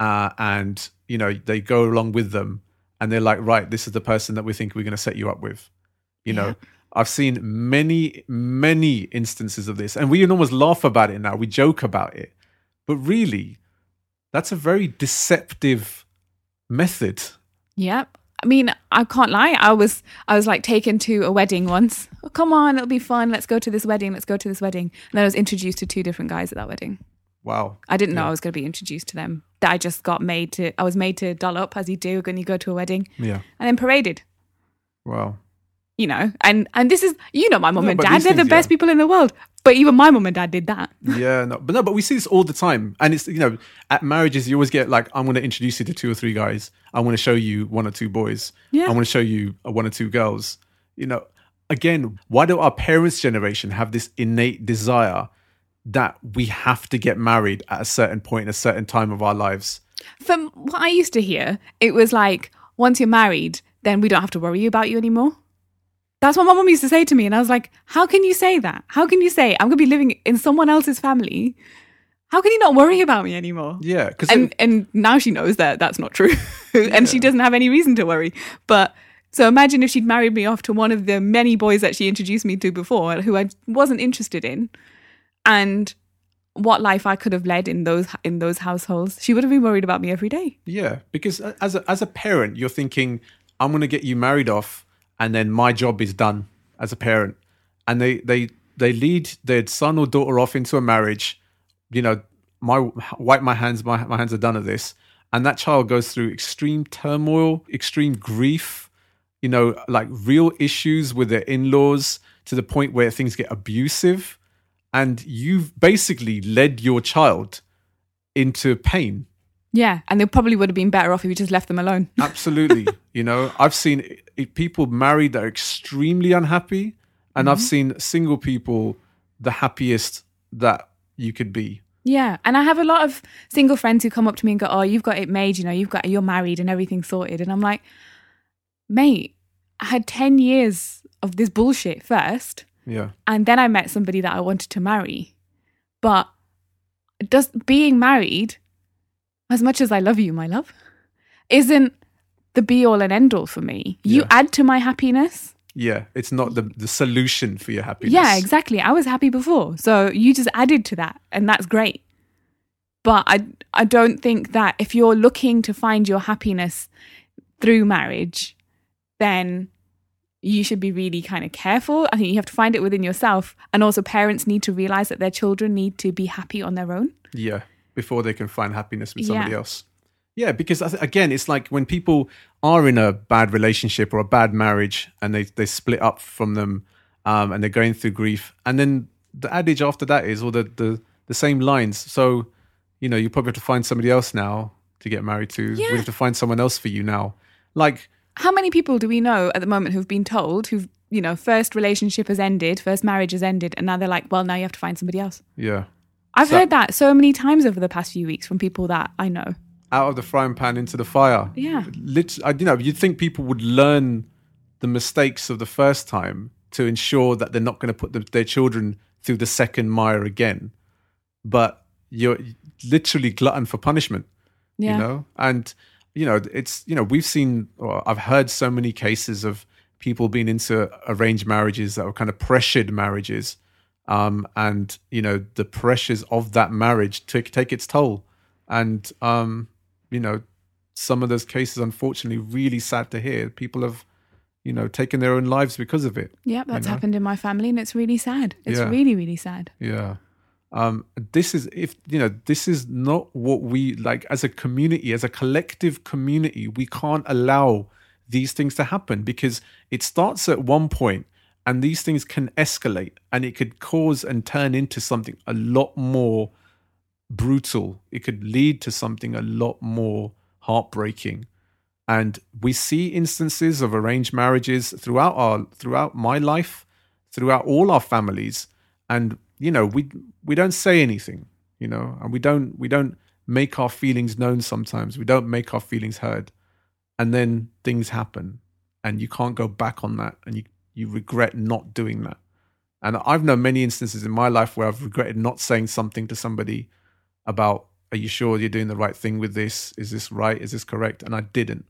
Uh, and you know, they go along with them, and they're like, right, this is the person that we think we're going to set you up with. You know, Yeah. I've seen many, many instances of this, and we can almost laugh about it now. We joke about it, but really, that's a very deceptive method. Yep. I mean, I can't lie. I was I was like taken to a wedding once. Oh, come on, it'll be fun. Let's go to this wedding. Let's go to this wedding. And then I was introduced to two different guys at that wedding. Wow. I didn't know I was going to be introduced to them. That I just got made to. I was made to doll up as you do when you go to a wedding, Yeah. and then paraded. Wow. You know, and and this is you know my mum No, and dad. They're the best yeah. people in the world. But even my mum and dad did that. Yeah, no, but no, but we see this all the time, and it's you know at marriages you always get like I'm going to introduce you to two or three guys. I want to show you one or two boys. Yeah. I want to show you uh, one or two girls. You know, again, why do our parents' generation have this innate desire that we have to get married at a certain point, in a certain time of our lives? From what I used to hear, it was like once you're married, then we don't have to worry about you anymore. That's what my mum used to say to me, and I was like, "How can you say that? How can you say I'm going to be living in someone else's family? How can you not worry about me anymore?" Yeah, because and and now she knows that that's not true, and she doesn't have any reason to worry. But so imagine if she'd married me off to one of the many boys that she introduced me to before, who I wasn't interested in, and what life I could have led in those in those households. She would have been worried about me every day. Yeah, because as a, as a parent, you're thinking, I'm going to get you married off, and then my job is done as a parent. And they they they lead their son or daughter off into a marriage. You know, my wipe my hands, my my hands are done of this. And that child goes through extreme turmoil, extreme grief. You know, like real issues with their in-laws to the point where things get abusive, and you've basically led your child into pain Yeah, and they probably would have been better off if you just left them alone. Absolutely. you know, I've seen people married that are extremely unhappy, and I've mm-hmm. seen single people the happiest that you could be. Yeah, and I have a lot of single friends who come up to me and go, "Oh, you've got it made, you know, you've got you're married and everything sorted." And I'm like, "Mate, I had 10 years of this bullshit first, Yeah. and then I met somebody that I wanted to marry." But does being married as much as I love you, my love, isn't the be all and end all for me. You Yeah. add to my happiness. Yeah. It's not the, the solution for your happiness. Yeah, exactly. I was happy before. So you just added to that and that's great. But I I don't think that if you're looking to find your happiness through marriage, then you should be really kind of careful. I think you have to find it within yourself and also parents need to realize that their children need to be happy on their own. Yeah. Before they can find happiness with somebody Yeah. else. Yeah, because again, it's like when people are in a bad relationship or a bad marriage and they, they split up from them um, and they're going through grief. And then the adage after that is, or the, the, the same lines. So, you know, you probably have to find somebody else now to get married to. Yeah. We have to find someone else for you now. Like, How many people do we know at the moment who've been told who've, you know, first relationship has ended, first marriage has ended, and now they're like, well, now you have to find somebody else. yeah, I've So- heard that so many times over the past few weeks from people that I know. out of the frying pan into the fire. Yeah. Lit- I, you know, you'd think people would learn the mistakes of the first time to ensure that they're not going to put the, their children through the second mire again. But you're literally glutton for punishment, Yeah. you know? And, you know, it's, you know, we've seen, or I've heard so many cases of people being into arranged marriages that were kind of pressured marriages. Um, and, you know, the pressures of that marriage take, take its toll. And, um, you know, some of those cases, unfortunately, really sad to hear. People have, you know, taken their own lives because of it. Yeah, that's know? happened in my family and it's really sad. It's Yeah. really, really sad. Yeah. Um, this is if you know this is not what we like as a community, as a collective community. We can't allow these things to happen because it starts at one point, and these things can escalate, and it could cause and turn into something a lot more brutal. It could lead to something a lot more heartbreaking. And we see instances of arranged marriages throughout our throughout my life, throughout all our families, and you know we we don't say anything, you know, and we don't we don't make our feelings known. Sometimes we don't make our feelings heard, and then things happen, and you can't go back on that, and you you regret not doing that. And I've known many instances in my life where I've regretted not saying something to somebody about, "Are you sure you're doing the right thing with this? Is this right? Is this correct?" And I didn't.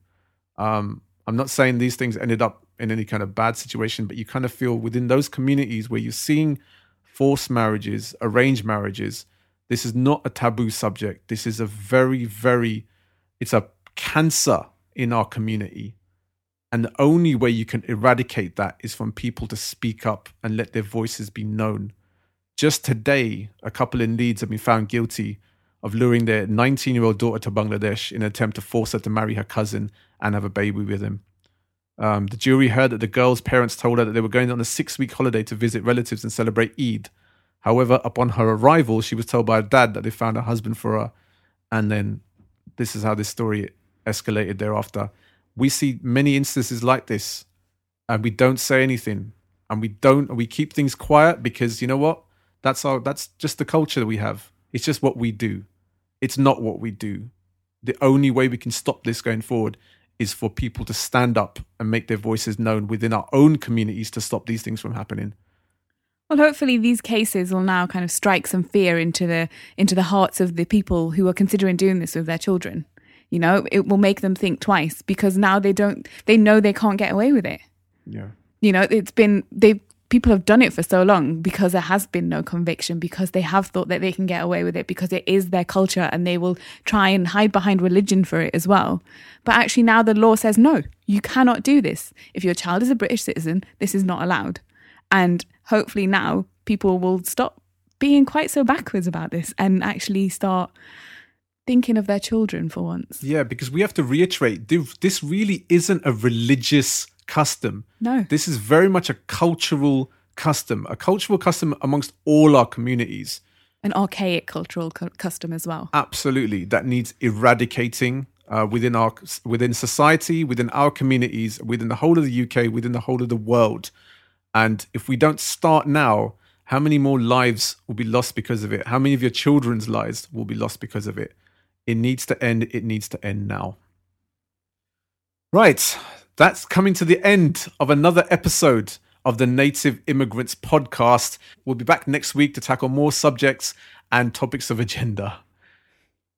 Um, I'm not saying these things ended up in any kind of bad situation, but you kind of feel within those communities where you're seeing forced marriages, arranged marriages, this is not a taboo subject. This is a very, very, it's a cancer in our community. And the only way you can eradicate that is from people to speak up and let their voices be known. Just today, a couple in Leeds have been found guilty of luring their 19 year old daughter to Bangladesh in an attempt to force her to marry her cousin and have a baby with him. Um, the jury heard that the girl's parents told her that they were going on a six week holiday to visit relatives and celebrate Eid. However, upon her arrival, she was told by her dad that they found a husband for her. And then this is how this story escalated thereafter. We see many instances like this, and we don't say anything, and we don't, we keep things quiet because you know what? That's our, that's just the culture that we have. It's just what we do. It's not what we do. The only way we can stop this going forward is for people to stand up and make their voices known within our own communities to stop these things from happening. Well, hopefully these cases will now kind of strike some fear into the into the hearts of the people who are considering doing this with their children. You know, it will make them think twice because now they don't they know they can't get away with it. Yeah. You know, it's been they people have done it for so long because there has been no conviction because they have thought that they can get away with it because it is their culture and they will try and hide behind religion for it as well. But actually now the law says no, you cannot do this. If your child is a British citizen, this is not allowed. And hopefully now people will stop being quite so backwards about this and actually start thinking of their children for once. Yeah, because we have to reiterate this really isn't a religious custom. No. This is very much a cultural custom, a cultural custom amongst all our communities. An archaic cultural cu- custom as well. Absolutely, that needs eradicating uh, within our within society, within our communities, within the whole of the UK, within the whole of the world. And if we don't start now, how many more lives will be lost because of it? How many of your children's lives will be lost because of it? It needs to end. It needs to end now. Right. That's coming to the end of another episode of the Native Immigrants podcast. We'll be back next week to tackle more subjects and topics of agenda.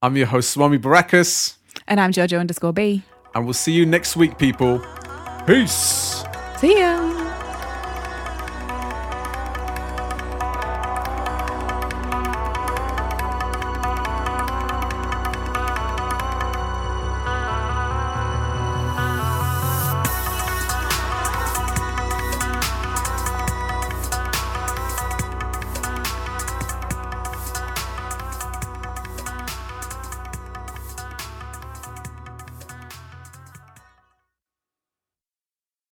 I'm your host, Swami Barakas. And I'm Jojo underscore B. And we'll see you next week, people. Peace. See ya.